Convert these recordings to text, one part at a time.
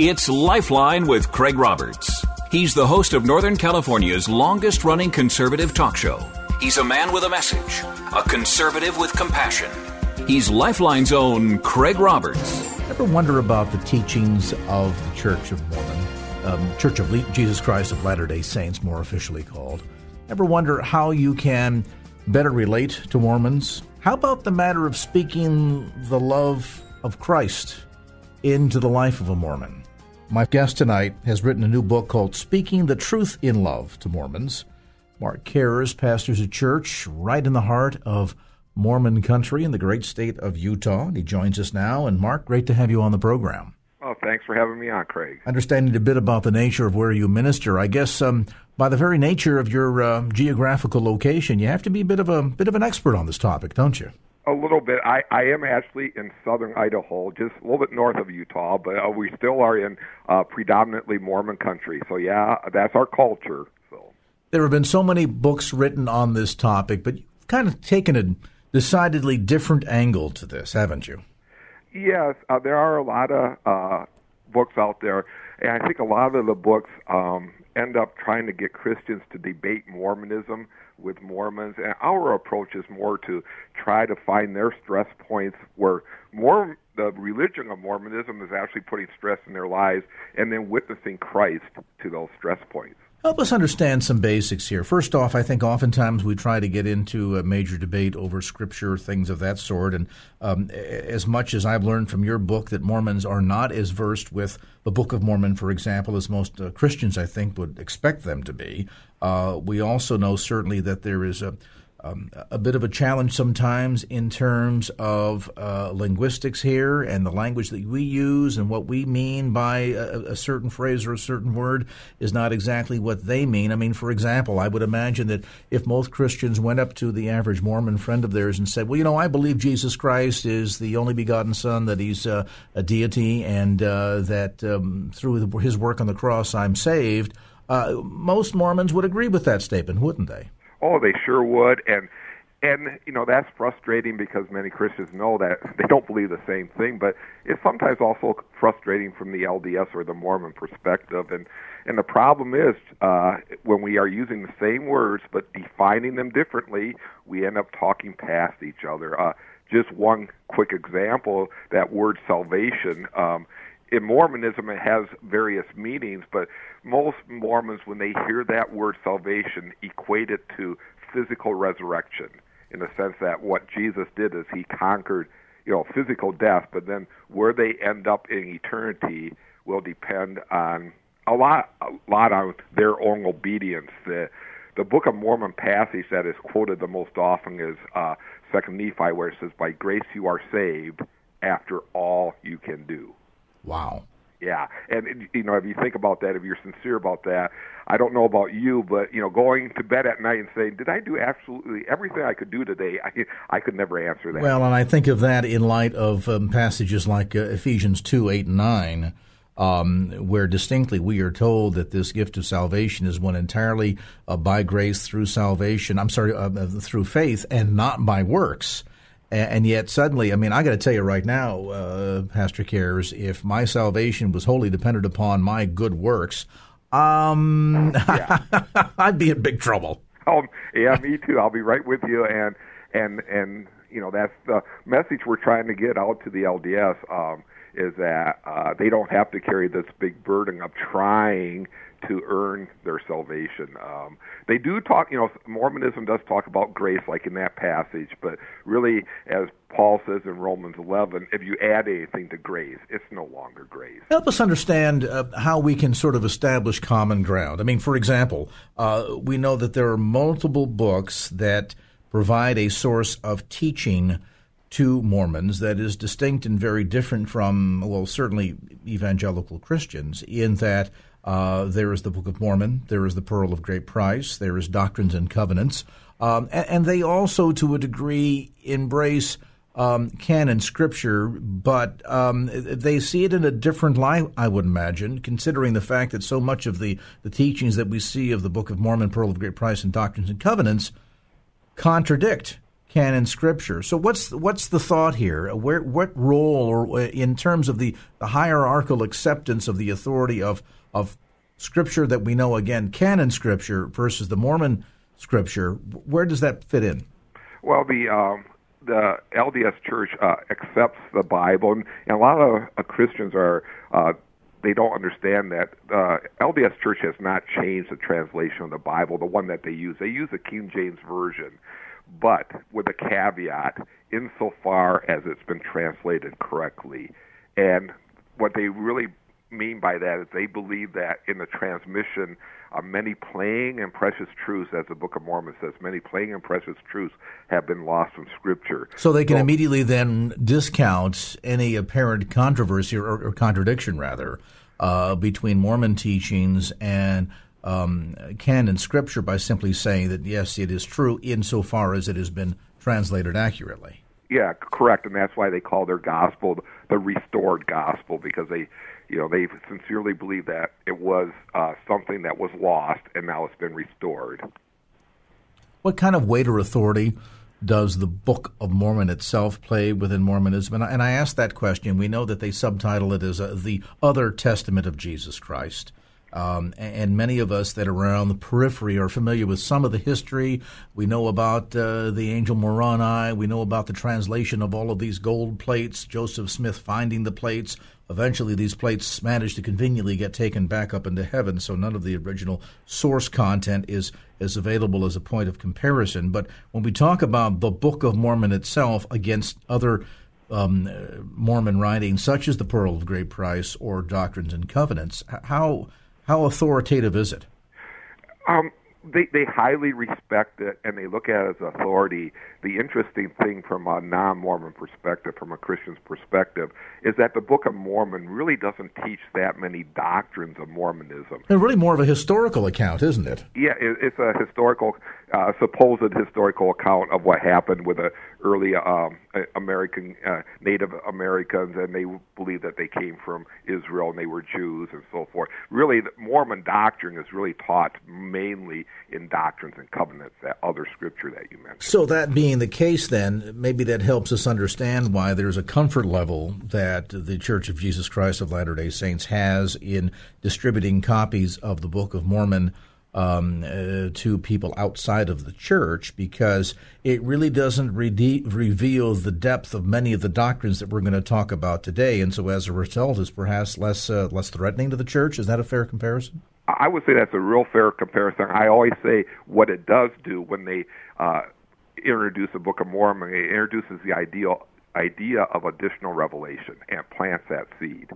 It's Lifeline with Craig Roberts. He's the host of Northern California's longest running conservative talk show. He's a man with a message, a conservative with compassion. He's Lifeline's own Craig Roberts. Ever wonder about the teachings of the Church of Mormon, um, Church of Jesus Christ of Latter day Saints, more officially called? Ever wonder how you can better relate to Mormons? How about the matter of speaking the love of Christ into the life of a Mormon? My guest tonight has written a new book called Speaking the Truth in Love to Mormons. Mark Cares pastors a church right in the heart of Mormon country in the great state of Utah. And he joins us now. And Mark, great to have you on the program. Oh, thanks for having me on, Craig. Understanding a bit about the nature of where you minister, I guess um, by the very nature of your uh, geographical location, you have to be a bit of a bit of an expert on this topic, don't you? A little bit. I, I am actually in southern Idaho, just a little bit north of Utah, but uh, we still are in uh, predominantly Mormon country. So yeah, that's our culture. So there have been so many books written on this topic, but you've kind of taken a decidedly different angle to this, haven't you? Yes, uh, there are a lot of uh, books out there, and I think a lot of the books um, end up trying to get Christians to debate Mormonism with Mormons, and our approach is more to try to find their stress points where more the religion of Mormonism is actually putting stress in their lives, and then witnessing Christ to those stress points. Help us understand some basics here. First off, I think oftentimes we try to get into a major debate over scripture, things of that sort. And um, as much as I've learned from your book that Mormons are not as versed with the Book of Mormon, for example, as most uh, Christians, I think, would expect them to be, uh, we also know certainly that there is a um, a bit of a challenge sometimes in terms of uh, linguistics here and the language that we use and what we mean by a, a, certain phrase or a certain word is not exactly what they mean. I mean, for example, I would imagine that if most Christians went up to the average Mormon friend of theirs and said, Well, you know, I believe Jesus Christ is the only begotten Son, that he's uh, a deity, and uh, that um, through his work on the cross I'm saved, uh, most Mormons would agree with that statement, wouldn't they? Oh, they sure would, and and you know that's frustrating because many Christians know that they don't believe the same thing. But it's sometimes also frustrating from the LDS or the Mormon perspective. And and the problem is uh, when we are using the same words but defining them differently, we end up talking past each other. Uh, just one quick example: that word salvation. Um, in Mormonism, it has various meanings, but most Mormons, when they hear that word salvation, equate it to physical resurrection in the sense that what Jesus did is he conquered, you know, physical death, but then where they end up in eternity will depend on a lot, a lot on their own obedience. The, the Book of Mormon passage that is quoted the most often is uh, Second Nephi, where it says, "By grace you are saved, after all you can do." Wow. Yeah, and you know, if you think about that, if you're sincere about that, I don't know about you, but you know, going to bed at night and saying, "Did I do absolutely everything I could do today?" I I could never answer that. Well, and I think of that in light of um, passages like uh, Ephesians two eight and nine. Um, where distinctly we are told that this gift of salvation is one entirely uh, by grace through salvation. I'm sorry, uh, through faith and not by works. And yet, suddenly, I mean, I got to tell you right now, uh, Pastor Cares, if my salvation was wholly dependent upon my good works, um, I'd be in big trouble. Oh, yeah, me too. I'll be right with you. And and and you know, that's the message we're trying to get out to the LDS. Um, is that uh, they don't have to carry this big burden of trying to earn their salvation. Um, they do talk, you know, Mormonism does talk about grace, like in that passage, but really, as Paul says in Romans 11, if you add anything to grace, it's no longer grace. Help us understand uh, how we can sort of establish common ground. I mean, for example, uh, we know that there are multiple books that provide a source of teaching to Mormons that is distinct and very different from, well, certainly evangelical Christians, in that uh, there is the Book of Mormon, there is the Pearl of Great Price, there is Doctrines and Covenants, um, and, and, they also, to a degree, embrace um, canon scripture, but um, they see it in a different light, I would imagine, considering the fact that so much of the, the teachings that we see of the Book of Mormon, Pearl of Great Price, and Doctrines and Covenants contradict canon scripture. So what's what's the thought here? Where what role, or uh, in terms of the, the hierarchical acceptance of the authority of of scripture that we know again, canon scripture versus the Mormon scripture, where does that fit in? Well, the um, the LDS Church uh, accepts the Bible, and, a lot of uh, Christians are uh, they don't understand that uh, LDS Church has not changed the translation of the Bible, the one that they use. They use the King James version, but with a caveat, insofar as it's been translated correctly. And what they really mean by that is they believe that in the transmission uh, many plain and precious truths, as the Book of Mormon says, many plain and precious truths have been lost from Scripture. So they can so, immediately then discount any apparent controversy or, or contradiction, rather, uh, between Mormon teachings and um, canon Scripture by simply saying that, yes, it is true insofar as it has been translated accurately. Yeah, correct, and that's why they call their gospel the restored gospel because they you know, they sincerely believe that it was uh, something that was lost and now it's been restored. What kind of weight or authority does the Book of Mormon itself play within Mormonism? And I, and I ask that question. We know that they subtitle it as a, the Other Testament of Jesus Christ. Um, and many of us that are around the periphery are familiar with some of the history. We know about uh, the angel Moroni. We know about the translation of all of these gold plates, Joseph Smith finding the plates. Eventually, these plates managed to conveniently get taken back up into heaven, so none of the original source content is, is available as a point of comparison. But when we talk about the Book of Mormon itself against other um, Mormon writings, such as the Pearl of Great Price or Doctrines and Covenants, how how authoritative is it? Um, they they highly respect it and they look at it as authority. The interesting thing from a non-Mormon perspective, from a Christian's perspective, is that the Book of Mormon really doesn't teach that many doctrines of Mormonism. It's really more of a historical account, isn't it? Yeah, it, it's a historical, uh, supposed historical account of what happened with the early um, American uh, Native Americans, and they believe that they came from Israel and they were Jews and so forth. Really, the Mormon doctrine is really taught mainly in doctrines and covenants, that other scripture that you mentioned. So, that being the case, then, maybe that helps us understand why there's a comfort level that the Church of Jesus Christ of Latter day Saints has in distributing copies of the Book of Mormon. Um, uh, to people outside of the church because it really doesn't re- reveal the depth of many of the doctrines that we're going to talk about today, and so as a result, is perhaps less uh, less threatening to the church. Is that a fair comparison? I would say that's a real fair comparison. I always say what it does do when they uh, introduce the Book of Mormon, it introduces the ideal idea of additional revelation and plants that seed.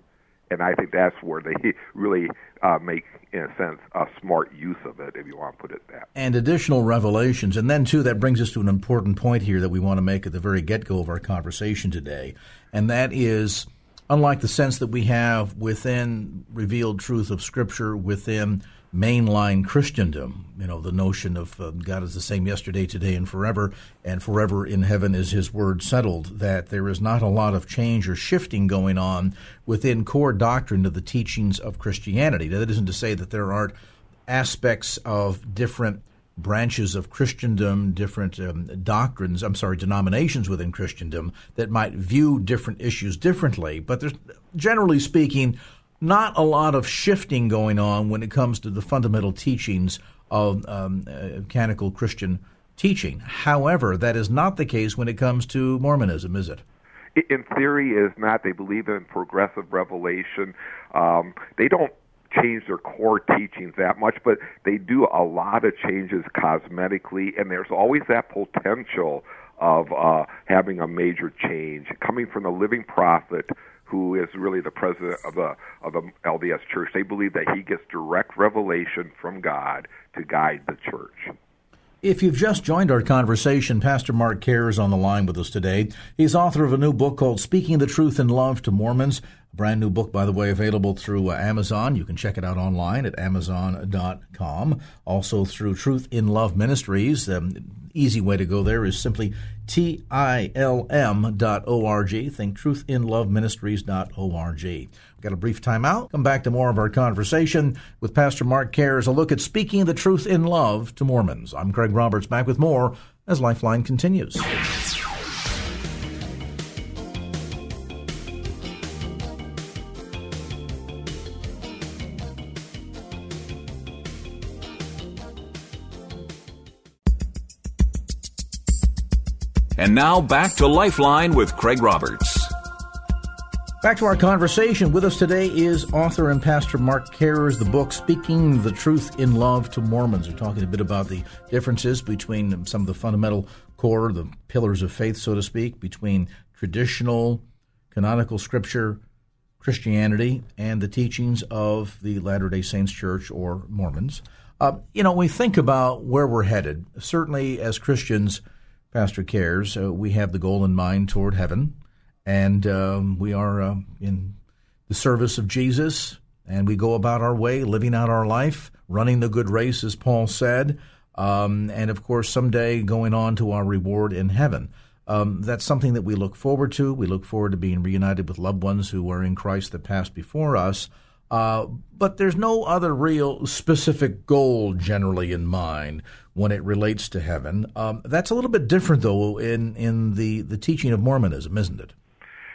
And I think that's where they really uh, make, in a sense, a smart use of it, if you want to put it that. And additional revelations, and then too, that brings us to an important point here that we want to make at the very get-go of our conversation today, and that is unlike the sense that we have within revealed truth of Scripture within mainline Christendom, you know, the notion of uh, God is the same yesterday, today, and forever, and forever in heaven is His word settled, that there is not a lot of change or shifting going on within core doctrine of the teachings of Christianity. Now, that isn't to say that there aren't aspects of different branches of Christendom, different um, doctrines, I'm sorry, denominations within Christendom that might view different issues differently. But there's, generally speaking, not a lot of shifting going on when it comes to the fundamental teachings of um, uh, canonical Christian teaching. However, that is not the case when it comes to Mormonism, is it? In theory, is not. They believe in progressive revelation. Um, they don't change their core teachings that much, but they do a lot of changes cosmetically, and there's always that potential of uh, having a major change coming from the living prophet who is really the president of the of the LDS Church. They believe that he gets direct revelation from God to guide the church. If you've just joined our conversation, Pastor Mark Cares is on the line with us today. He's author of a new book called Speaking the Truth in Love to Mormons. Brand new book, by the way, available through uh, Amazon. You can check it out online at amazon.com. Also through Truth in Love Ministries. Um, easy way to go there is simply tilm.org. Think truthinloveministries.org. We've got a brief timeout. Come back to more of our conversation with Pastor Mark Cares as a look at speaking the truth in love to Mormons. I'm Craig Roberts, back with more as Lifeline continues. And now back to Lifeline with Craig Roberts. Back to our conversation. With us today is author and pastor Mark Cares the book Speaking the Truth in Love to Mormons. We're talking a bit about the differences between some of the fundamental core, the pillars of faith, so to speak, between traditional canonical scripture Christianity and the teachings of the Latter day Saints Church or Mormons. Uh, you know, we think about where we're headed, certainly as Christians, Pastor Cares, uh, we have the goal in mind toward heaven, and um, we are uh, in the service of Jesus, and we go about our way, living out our life, running the good race, as Paul said, um, and of course, someday going on to our reward in heaven. Um, that's something that we look forward to. We look forward to being reunited with loved ones who were in Christ that passed before us. Uh, but there's no other real specific goal generally in mind when it relates to heaven. Um, that's a little bit different, though, in, in the, the teaching of Mormonism, isn't it?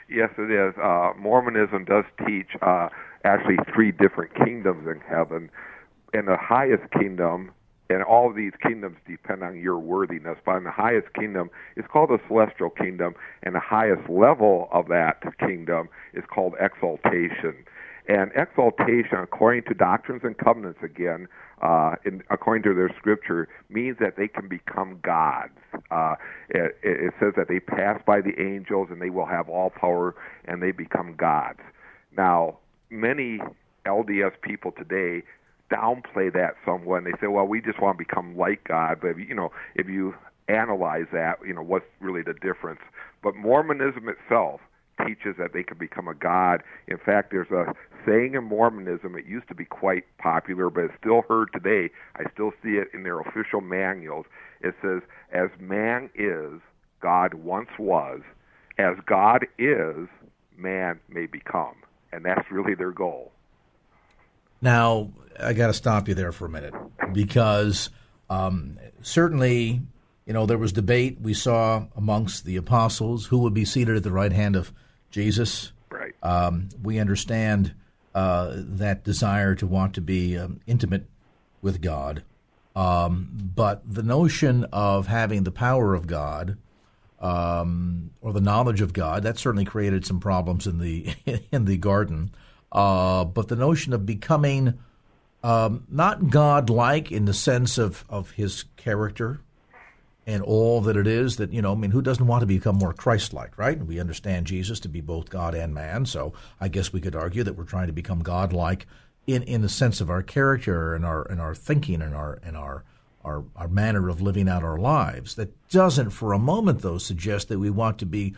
Yes, it is. Uh, Mormonism does teach uh, actually three different kingdoms in heaven. And the highest kingdom, and all these kingdoms depend on your worthiness, but in the highest kingdom it's called the celestial kingdom, and the highest level of that kingdom is called exaltation. And exaltation, according to Doctrines and Covenants again, uh, in, according to their scripture, means that they can become gods. Uh, it, it says that they pass by the angels and they will have all power and they become gods. Now, many LDS people today downplay that somewhat. And they say, "Well, we just want to become like God." But if, you know, if you analyze that, you know, what's really the difference? But Mormonism itself teaches that they can become a god. In fact, there's a saying in Mormonism, it used to be quite popular, but it's still heard today. I still see it in their official manuals. It says, As man is, God once was. As God is, man may become. And that's really their goal. Now, I got to stop you there for a minute because um, certainly, you know, there was debate we saw amongst the apostles who would be seated at the right hand of Jesus. Right. Um, we understand uh, that desire to want to be um, intimate with God. Um, but the notion of having the power of God um, or the knowledge of God that certainly created some problems in the in the garden. Uh, but the notion of becoming um, not God-like in the sense of of His character, and all that it is that you know i mean who doesn't want to become more christ-like right? We understand jesus to be both god and man so i guess we could argue that we're trying to become god-like in in the sense of our character and our and our thinking and our and our our, our manner of living out our lives. That doesn't for a moment though suggest that we want to be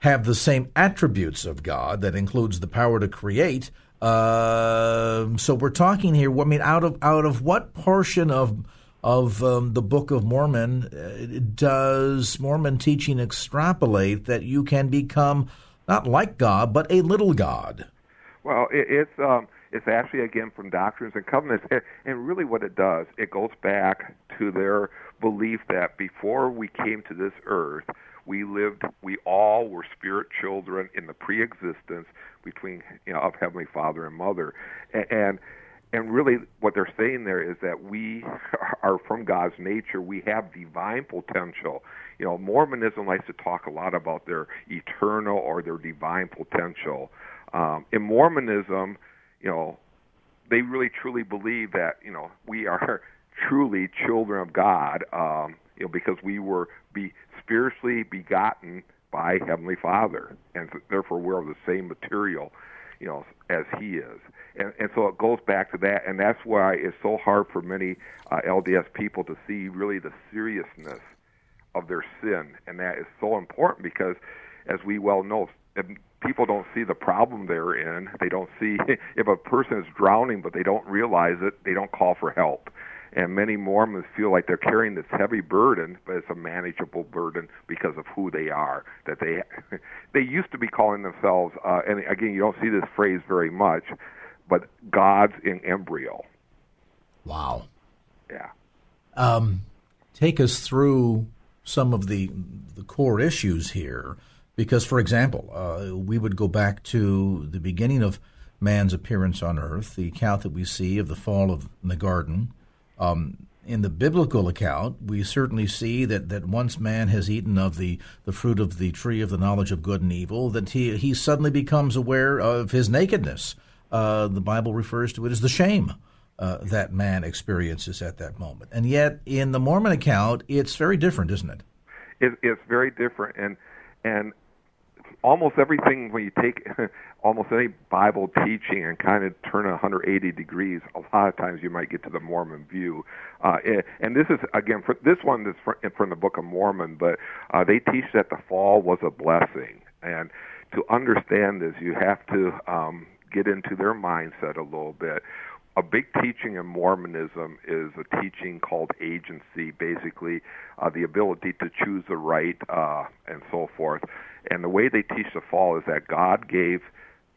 have the same attributes of god that includes the power to create. Uh, so we're talking here i mean out of out of what portion of of um, the Book of Mormon, uh, does Mormon teaching extrapolate that you can become not like God, but a little God? Well, it, it's um, it's actually again from Doctrines and Covenants, and, really what it does, it goes back to their belief that before we came to this earth, we lived, we all were spirit children in the pre-existence between you know of Heavenly Father and Mother, and, and and really what they're saying there is that we are from God's nature. We have divine potential. You know, Mormonism likes to talk a lot about their eternal or their divine potential. Um, in Mormonism, you know, they really truly believe that you know we are truly children of God. Um, you know, because we were be spiritually begotten by Heavenly Father, and therefore we're of the same material you know, as he is. And, and so it goes back to that, and that's why it's so hard for many uh, LDS people to see really the seriousness of their sin, and that is so important because, as we well know, people don't see the problem they're in. They don't see if a person is drowning, but they don't realize it. They don't call for help. And many Mormons feel like they're carrying this heavy burden, but it's a manageable burden because of who they are. That they they used to be calling themselves, uh, and again, you don't see this phrase very much, but gods in embryo. Wow. Yeah. Um, take us through some of the the core issues here, because, for example, uh, we would go back to the beginning of man's appearance on earth, the account that we see of the fall of the garden um, in the biblical account, we certainly see that, that once man has eaten of the, the fruit of the tree of the knowledge of good and evil, that he, he suddenly becomes aware of his nakedness. Uh, the Bible refers to it as the shame uh, that man experiences at that moment. And yet, in the Mormon account, it's very different, isn't it? it it's very different. And, and almost everything when you take almost any Bible teaching and kind of turn 180 degrees, a lot of times you might get to the Mormon view. Uh, and this is again for this one is from the Book of Mormon, but uh, they teach that the fall was a blessing. And to understand this, you have to um, get into their mindset a little bit a big teaching in Mormonism is a teaching called agency, basically uh, the ability to choose the right uh, and so forth. And the way they teach the fall is that God gave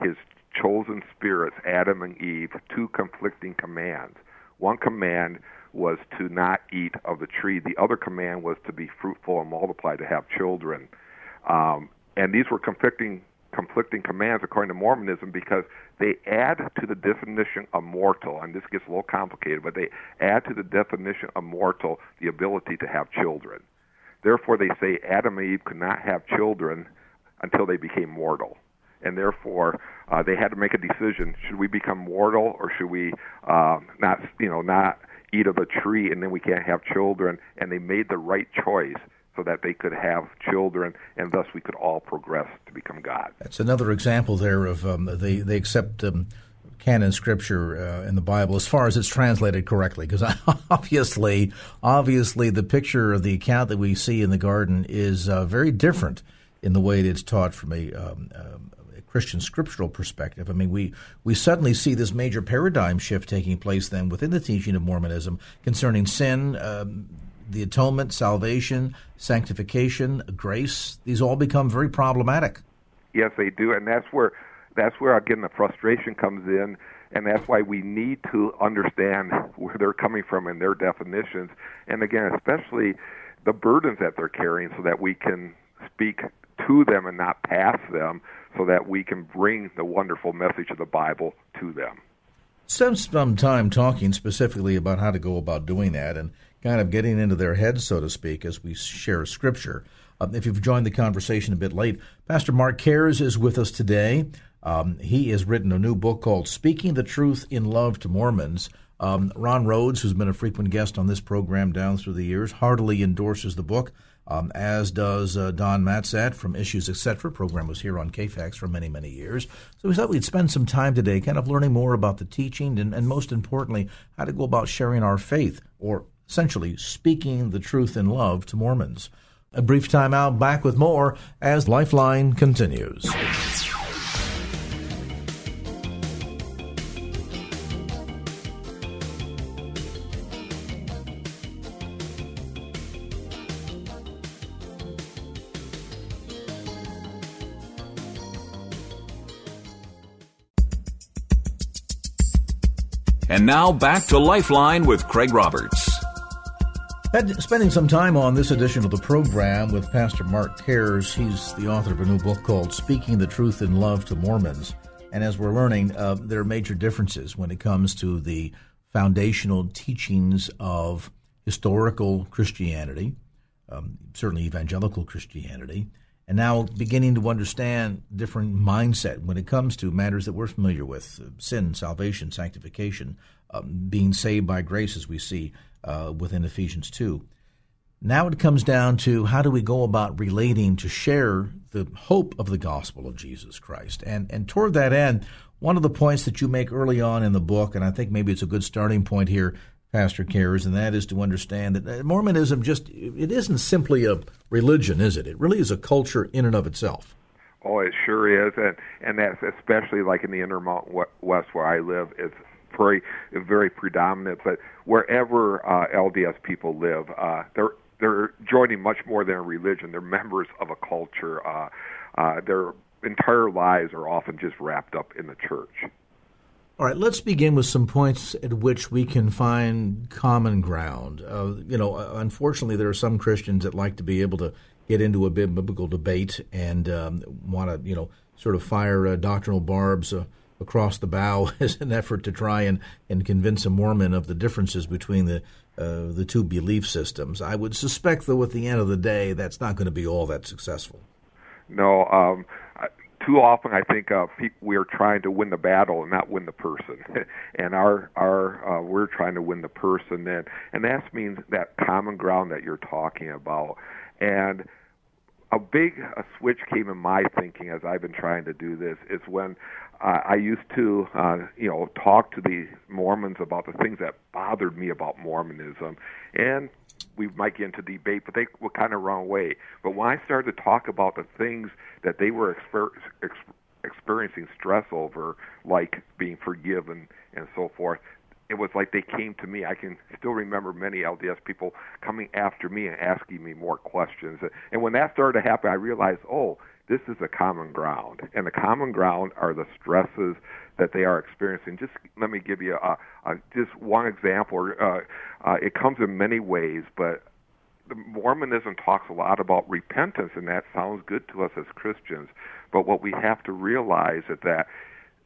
his chosen spirits, Adam and Eve, two conflicting commands. One command was to not eat of the tree. The other command was to be fruitful and multiply, to have children. Um, and these were conflicting conflicting commands according to Mormonism because they add to the definition of mortal, and this gets a little complicated, but they add to the definition of mortal the ability to have children. Therefore, they say Adam and Eve could not have children until they became mortal. And therefore, uh, they had to make a decision: should we become mortal, or should we uh, not, you know, not eat of a tree, and then we can't have children? And they made the right choice so that they could have children, and thus we could all progress to become God. That's another example there of um, they they accept. Um, canon scripture uh, in the Bible as far as it's translated correctly because obviously obviously the picture of the account that we see in the garden is uh, very different in the way it's taught from a, um, um, a, Christian scriptural perspective. I mean, we, we suddenly see this major paradigm shift taking place then within the teaching of Mormonism concerning sin, um, the atonement, salvation, sanctification, grace, these all become very problematic. Yes, they do, and that's where that's where again the frustration comes in, and that's why we need to understand where they're coming from and their definitions, and again, especially the burdens that they're carrying, so that we can speak to them and not pass them, so that we can bring the wonderful message of the Bible to them. Spend some time talking specifically about how to go about doing that, and kind of getting into their heads, so to speak, as we share Scripture. Um, if you've joined the conversation a bit late, Pastor Mark Cares is with us today. Um, he has written a new book called Speaking the Truth in Love to Mormons. Um, Ron Rhodes, who's been a frequent guest on this program down through the years, heartily endorses the book, um, as does uh, Don Matzat from Issues Etc. Program was here on KFAX for many, many years. So we thought we'd spend some time today kind of learning more about the teaching and, and most importantly, how to go about sharing our faith or essentially speaking the truth in love to Mormons. A brief time out, back with more as Lifeline continues. And now back to Lifeline with Craig Roberts. Spending some time on this edition of the program with Pastor Mark Cares. He's the author of a new book called Speaking the Truth in Love to Mormons. And as we're learning, uh, there are major differences when it comes to the foundational teachings of historical Christianity, um, certainly evangelical Christianity, and now beginning to understand different mindset when it comes to matters that we're familiar with uh, sin, salvation, sanctification, um, being saved by grace, as we see uh, within Ephesians 2. Now it comes down to how do we go about relating to share the hope of the gospel of Jesus Christ. And and toward that end, one of the points that you make early on in the book, and I think maybe it's a good starting point here, Pastor Cares, and that is to understand that Mormonism just it isn't simply a religion, is it? It really is a culture in and of itself. Oh, it sure is, and and that's especially like in the Intermountain West where I live. It's very very predominant, but wherever uh, LDS people live, uh, they're they're joining much more than a religion. They're members of a culture. Uh, uh, their entire lives are often just wrapped up in the church. All right, let's begin with some points at which we can find common ground. Uh, you know, uh, unfortunately, there are some Christians that like to be able to get into a biblical debate and um, want to, you know, sort of fire uh, doctrinal barbs uh, across the bow as an effort to try and, and convince a Mormon of the differences between the uh, the two belief systems. I would suspect, though, at the end of the day, that's not going to be all that successful. No, um, too often I think uh, we are trying to win the battle and not win the person, and our our uh, we're trying to win the person, and and that means that common ground that you're talking about, and a big a switch came in my thinking as I've been trying to do this is when uh, I used to, uh, you know, talk to the Mormons about the things that bothered me about Mormonism, and we might get into debate, but they would kind of run away. But when I started to talk about the things that they were exper- ex- experiencing stress over, like being forgiven and so forth, it was like they came to me. I can still remember many LDS people coming after me and asking me more questions. And when that started to happen, I realized, oh, this is a common ground. And the common ground are the stresses that they are experiencing. Just let me give you a, a just one example. Uh, uh, it comes in many ways, but Mormonism talks a lot about repentance, and that sounds good to us as Christians. But what we have to realize is that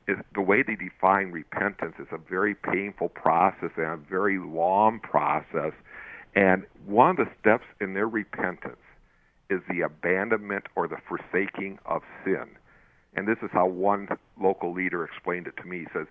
is the way they define repentance is a very painful process and a very long process. And one of the steps in their repentance is the abandonment or the forsaking of sin. And this is how one local leader explained it to me. He says,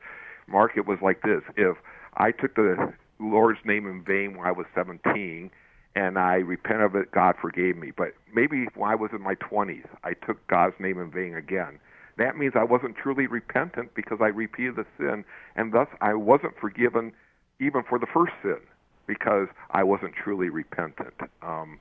Mark, it was like this. If I took the Lord's name in vain when I was 17 and I repented of it, God forgave me. But maybe when I was in my 20s, I took God's name in vain again that means I wasn't truly repentant because I repeated the sin, and thus I wasn't forgiven even for the first sin because I wasn't truly repentant. Um,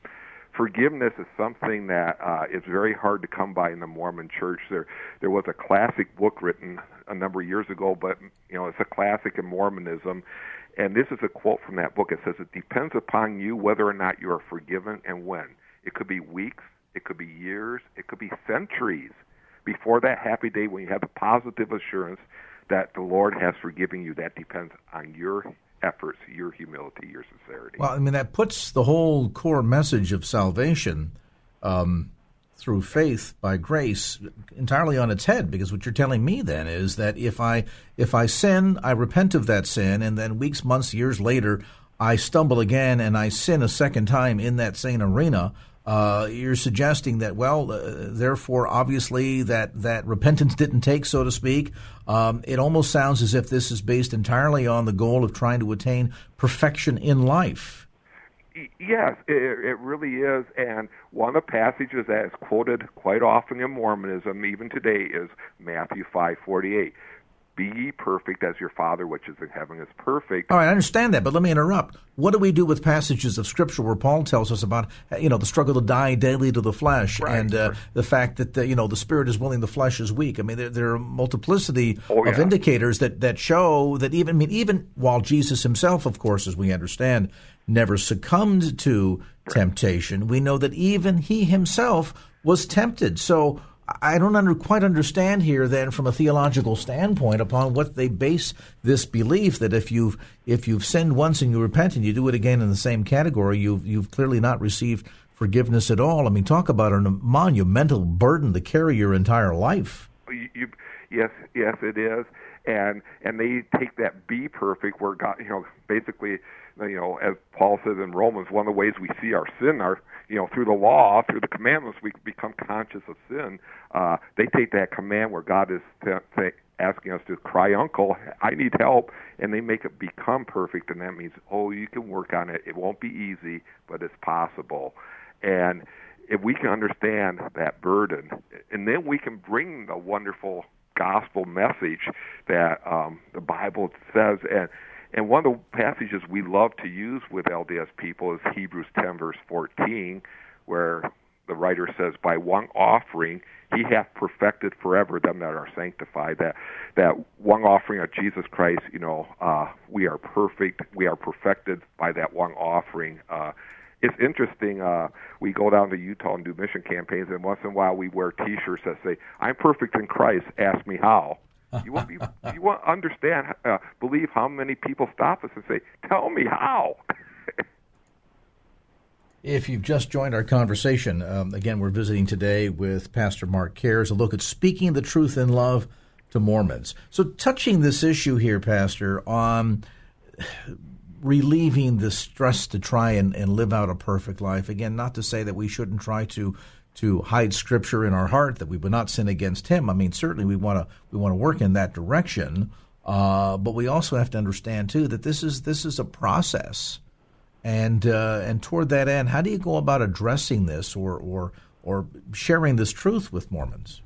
forgiveness is something that uh, is very hard to come by in the Mormon Church. There, there was a classic book written a number of years ago, but you know it's a classic in Mormonism, and this is a quote from that book. It says, "It depends upon you whether or not you are forgiven and when. It could be weeks, it could be years, it could be centuries." Before that happy day when you have the positive assurance that the Lord has forgiven you, that depends on your efforts, your humility, your sincerity. Well, I mean, that puts the whole core message of salvation um, through faith by grace entirely on its head. Because what you're telling me then is that if I if I sin, I repent of that sin, and then weeks, months, years later, I stumble again and I sin a second time in that same arena uh, you're suggesting that, well, uh, therefore, obviously, that, that repentance didn't take, so to speak. Um, it almost sounds as if this is based entirely on the goal of trying to attain perfection in life. Yes, it, it really is. And one of the passages that is quoted quite often in Mormonism, even today, is Matthew 5:48 be ye perfect as your Father which is in heaven is perfect. All right, I understand that, but let me interrupt. What do we do with passages of Scripture where Paul tells us about, you know, the struggle to die daily to the flesh right, and uh, the fact that, the, you know, the Spirit is willing, the flesh is weak? I mean, there, there are multiplicity oh, of indicators that, that show that even, I mean, even while Jesus himself, of course, as we understand, never succumbed to right. temptation, we know that even he himself was tempted. So, I don't under, quite understand here then from a theological standpoint upon what they base this belief that if you've if you've sinned once and you repent and you do it again in the same category, you've you've clearly not received forgiveness at all. I mean, talk about a monumental burden to carry your entire life. You, you, yes, yes, it is, and and they take that be perfect where God, you know, basically, you know, as Paul says in Romans, one of the ways we see our sin, our you know, through the law, through the commandments, we become conscious of sin. Uh, they take that command where God is t- t- asking us to cry, Uncle, I need help, and they make it become perfect, and that means, oh, you can work on it. It won't be easy, but it's possible. And if we can understand that burden, and then we can bring the wonderful gospel message that um, the Bible says, and and one of the passages we love to use with LDS people is Hebrews 10 verse 14, where the writer says, "By one offering He hath perfected forever them that are sanctified." That that one offering of Jesus Christ, you know, uh, we are perfect. We are perfected by that one offering. Uh, it's interesting. Uh, we go down to Utah and do mission campaigns, and once in a while we wear T-shirts that say, "I'm perfect in Christ. Ask me how." You want you, you want to understand, uh, believe how many people stop us and say, "Tell me how." If you've just joined our conversation, um, again, we're visiting today with Pastor Mark Cares, a look at speaking the truth in love to Mormons. So, touching this issue here, Pastor, on relieving the stress to try and, and live out a perfect life. Again, not to say that we shouldn't try to to hide Scripture in our heart, that we would not sin against Him. I mean, certainly we want to we want to work in that direction, uh, but we also have to understand too that this is this is a process and uh, and toward that end, how do you go about addressing this or or or sharing this truth with Mormons?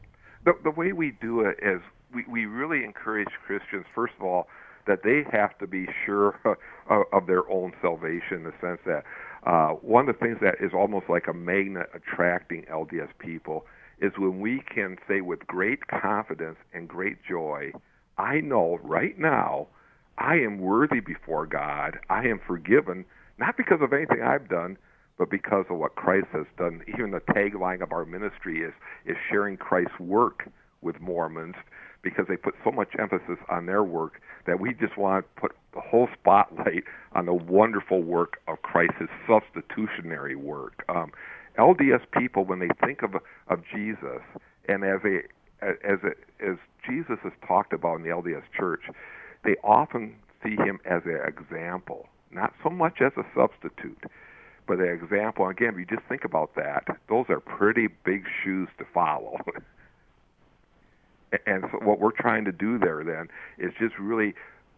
The, the way we do it is we, we really encourage Christians, first of all, that they have to be sure of, of their own salvation in the sense that uh, one of the things that is almost like a magnet attracting LDS people is when we can say with great confidence and great joy, I know right now I am worthy before God. I am forgiven not because of anything I've done, but because of what Christ has done. Even the tagline of our ministry is is sharing Christ's work with Mormons because they put so much emphasis on their work that we just want to put the whole spotlight on the wonderful work of Christ's substitutionary work. Um, LDS people, when they think of of Jesus, and as a as a, as Jesus is talked about in the LDS Church, they often see him as an example not so much as a substitute, but an example. Again, if you just think about that, those are pretty big shoes to follow. and so what we're trying to do there then is just really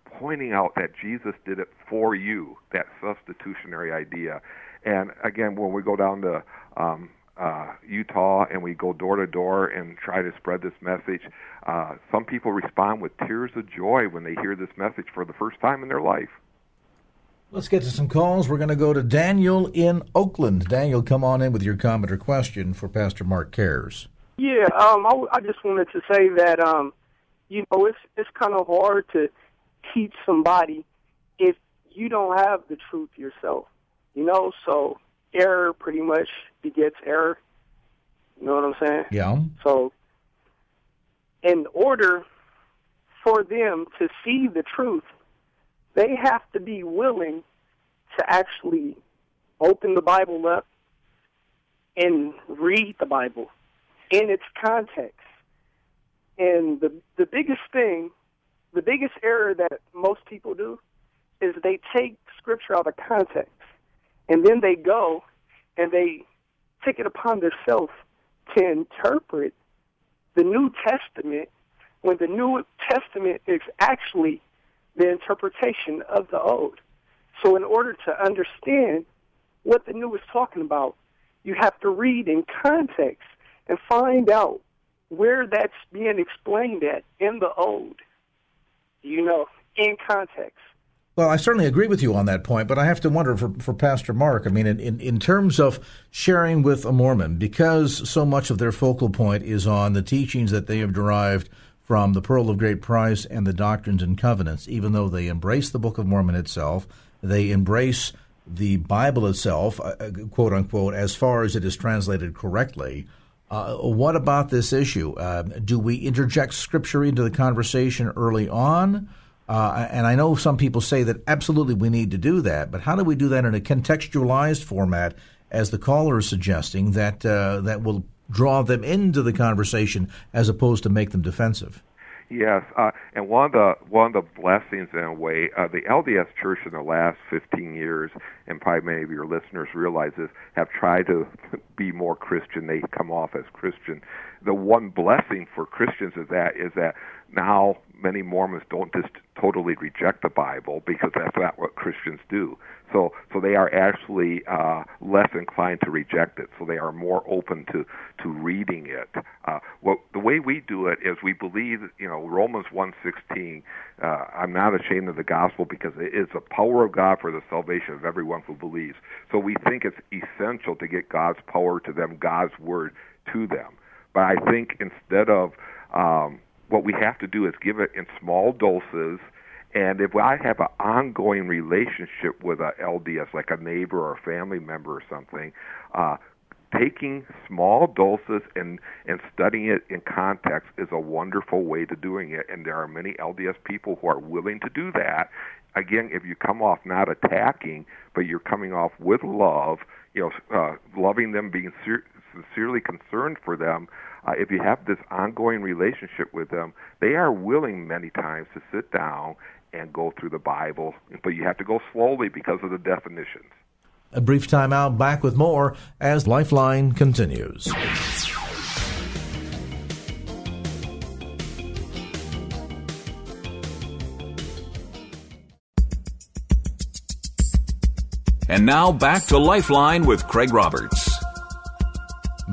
pointing out that Jesus did it for you, that substitutionary idea. And again, when we go down to um, uh, Utah and we go door to door and try to spread this message, uh, some people respond with tears of joy when they hear this message for the first time in their life. Let's get to some calls. We're going to go to Daniel in Oakland. Daniel, come on in with your comment or question for Pastor Mark Cares. Yeah, um, I, I just wanted to say that um, you know it's it's kind of hard to teach somebody if you don't have the truth yourself. You know, so error pretty much begets error. You know what I'm saying? Yeah. So, in order for them to see the truth they have to be willing to actually open the Bible up and read the Bible in its context. And the the biggest thing, the biggest error that most people do is they take scripture out of context and then they go and they take it upon themselves to interpret the New Testament when the New Testament is actually the interpretation of the old. So, in order to understand what the new is talking about, you have to read in context and find out where that's being explained at in the old. You know, in context. Well, I certainly agree with you on that point, but I have to wonder for, for Pastor Mark, I mean, in, in, in terms of sharing with a Mormon, because so much of their focal point is on the teachings that they have derived from the Pearl of Great Price and the Doctrines and Covenants, even though they embrace the Book of Mormon itself, they embrace the Bible itself, uh, uh, quote unquote, as far as it is translated correctly. Uh, what about this issue? Uh, do we interject Scripture into the conversation early on? Uh, and I know some people say that absolutely we need to do that, but how do we do that in a contextualized format, as the caller is suggesting, that uh, that will draw them into the conversation as opposed to make them defensive. Yes, uh, and one of the one of the blessings in a way, uh, the LDS Church in the last 15 years, and probably many of your listeners realize this, have tried to be more Christian. They come off as Christian. The one blessing for Christians is that is that now many Mormons don't just totally reject the Bible because that's not what Christians do. So, so they are actually uh, less inclined to reject it. So they are more open to to reading it. Uh, what the way we do it is we believe, you know, Romans one sixteen. Uh, I'm not ashamed of the gospel because it is the power of God for the salvation of everyone who believes. So we think it's essential to get God's power to them, God's word to them. But I think instead of um, what we have to do is give it in small doses. And if I have an ongoing relationship with a LDS, like a neighbor or a family member or something, uh, taking small doses and and studying it in context is a wonderful way to doing it. And there are many LDS people who are willing to do that. Again, if you come off not attacking, but you're coming off with love, you know, uh, loving them, being ser- sincerely concerned for them, uh, if you have this ongoing relationship with them, they are willing many times to sit down and go through the Bible, but you have to go slowly because of the definitions. A brief time out, back with more as Lifeline continues. And now back to Lifeline with Craig Roberts.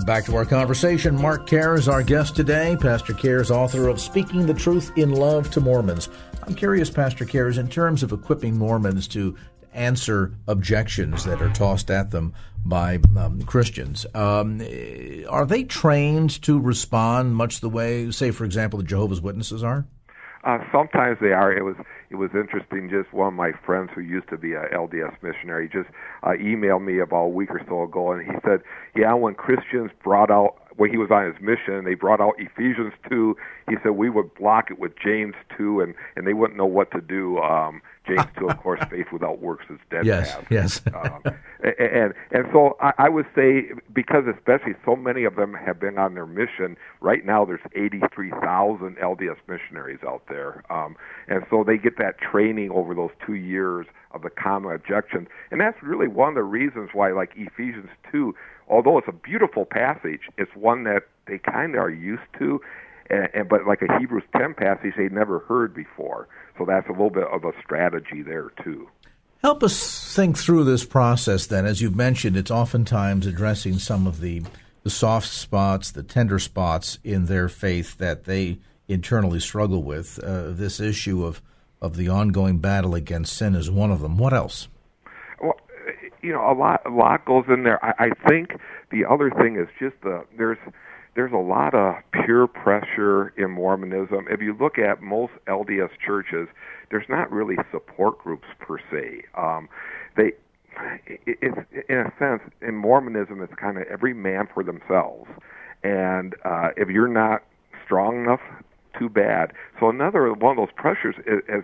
Back to our conversation. Mark Cares is our guest today. Pastor Cares is author of Speaking the Truth in Love to Mormons. I'm curious, Pastor Cares, in terms of equipping Mormons to answer objections that are tossed at them by um, Christians, um, are they trained to respond much the way, say, for example, the Jehovah's Witnesses are? Uh, sometimes they are. It was it was interesting. Just one of my friends who used to be a LDS missionary just uh, emailed me about a week or so ago, and he said, "Yeah, when Christians brought out when he was on his mission, they brought out Ephesians two. He said we would block it with James two, and and they wouldn't know what to do. Um, James two, of course, faith without works is dead. Yes, path. yes. um, and and so I, I would say because especially so many of them have been on their mission. Right now, there's 83,000 LDS missionaries out there, um, and so they get that training over those two years of the common objections, and that's really one of the reasons why, like Ephesians two, although it's a beautiful passage, it's one that they kind of are used to, and, and but like a Hebrews 10 passage they never heard before. So that's a little bit of a strategy there too. Help us think through this process then. As you've mentioned, it's oftentimes addressing some of the, the soft spots, the tender spots in their faith that they internally struggle with. Uh, this issue of, of the ongoing battle against sin is one of them. What else? Well, you know, a lot a lot goes in there. I, I think the other thing is just the there's there's a lot of peer pressure in Mormonism. If you look at most LDS churches, there's not really support groups per se. Um, they, it, it's in a sense, in Mormonism, it's kind of every man for themselves, and uh, if you're not strong enough, too bad. So another one of those pressures, as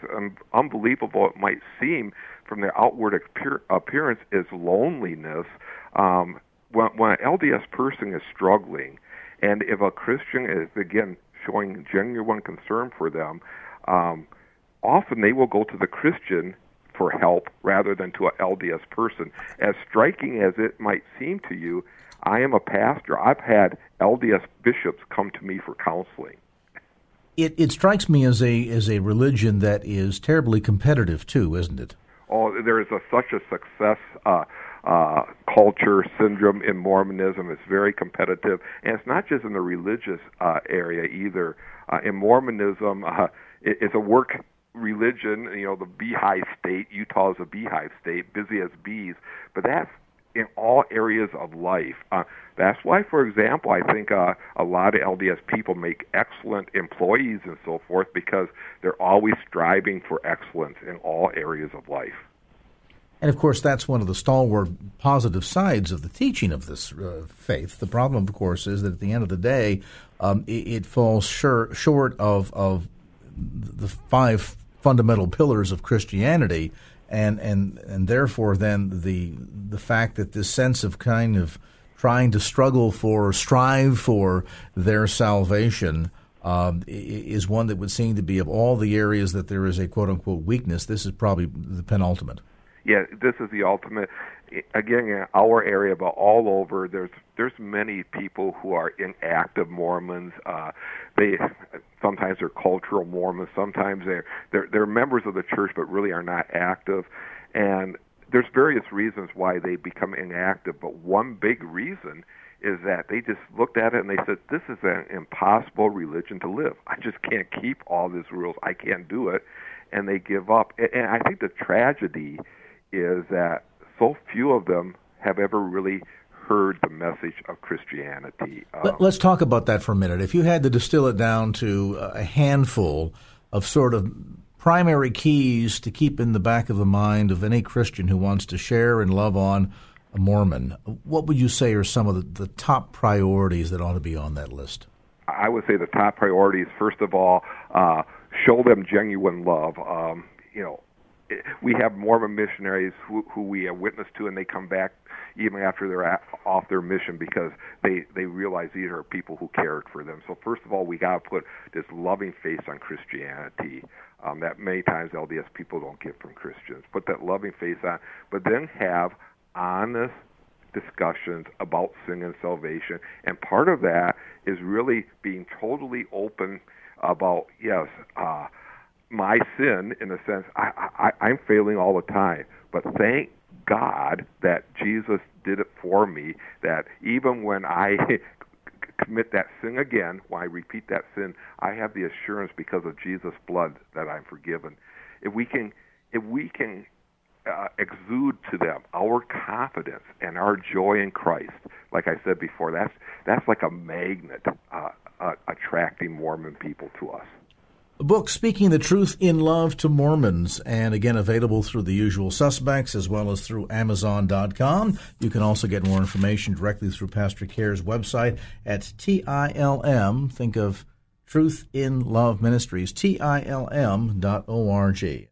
unbelievable it might seem from their outward appearance, is loneliness. Um, when, when an LDS person is struggling, and if a Christian is, again, showing genuine concern for them, um, often they will go to the Christian for help rather than to an LDS person. As striking as it might seem to you, I am a pastor. I've had LDS bishops come to me for counseling. It, it strikes me as a as a religion that is terribly competitive too, isn't it? Oh, there is a, such a success uh, uh, culture syndrome in Mormonism. It's very competitive, and it's not just in the religious uh, area either. Uh, in Mormonism, uh, it, it's a work religion. You know, the beehive state. Utah is a beehive state, busy as bees, but that's in all areas of life. Uh, that's why, for example, I think uh, a lot of LDS people make excellent employees and so forth because they're always striving for excellence in all areas of life. And of course, that's one of the stalwart positive sides of the teaching of this uh, faith. The problem, of course, is that at the end of the day, um, it, it, falls short, short of, of the five fundamental pillars of Christianity, and, and, and therefore, then the, the fact that this sense of kind of trying to struggle for, strive for their salvation um, is one that would seem to be of all the areas that there is a quote unquote weakness. This is probably the penultimate. Yeah, this is the ultimate. Again, in our area, but all over, there's there's many people who are inactive Mormons. Uh, they sometimes they're cultural Mormons, sometimes they're they're they're members of the church, but really are not active. And there's various reasons why they become inactive, but one big reason is that they just looked at it and they said, "This is an impossible religion to live. I just can't keep all these rules. I can't do it," and they give up. And I think the tragedy is that so few of them have ever really heard the message of Christianity. Um, Let's talk about that for a minute. If you had to distill it down to a handful of sort of primary keys to keep in the back of the mind of any Christian who wants to share and love on a Mormon, what would you say are some of the, the top priorities that ought to be on that list? I would say the top priorities, first of all, uh, show them genuine love. Um, you know, we have Mormon missionaries who, who we have witnessed to, and they come back even after they're at, off their mission because they they realize these are people who cared for them. So first of all, we got to put this loving face on Christianity um, that many times LDS people don't get from Christians. Put that loving face on, but then have honest discussions about sin and salvation. And part of that is really being totally open about yes. Uh, my sin in a sense I, I i'm failing all the time but thank god that jesus did it for me that even when i commit that sin again when i repeat that sin i have the assurance because of jesus blood that i'm forgiven if we can if we can uh, exude to them our confidence and our joy in Christ. Like I said before, that's that's like a magnet uh, uh, attracting Mormon people to us book Speaking the Truth in Love to Mormons, and again available through the usual suspects as well as through Amazon.com. You can also get more information directly through Pastor Cares' website at TILM. Think of Truth in Love Ministries, TILM dot O-R-G.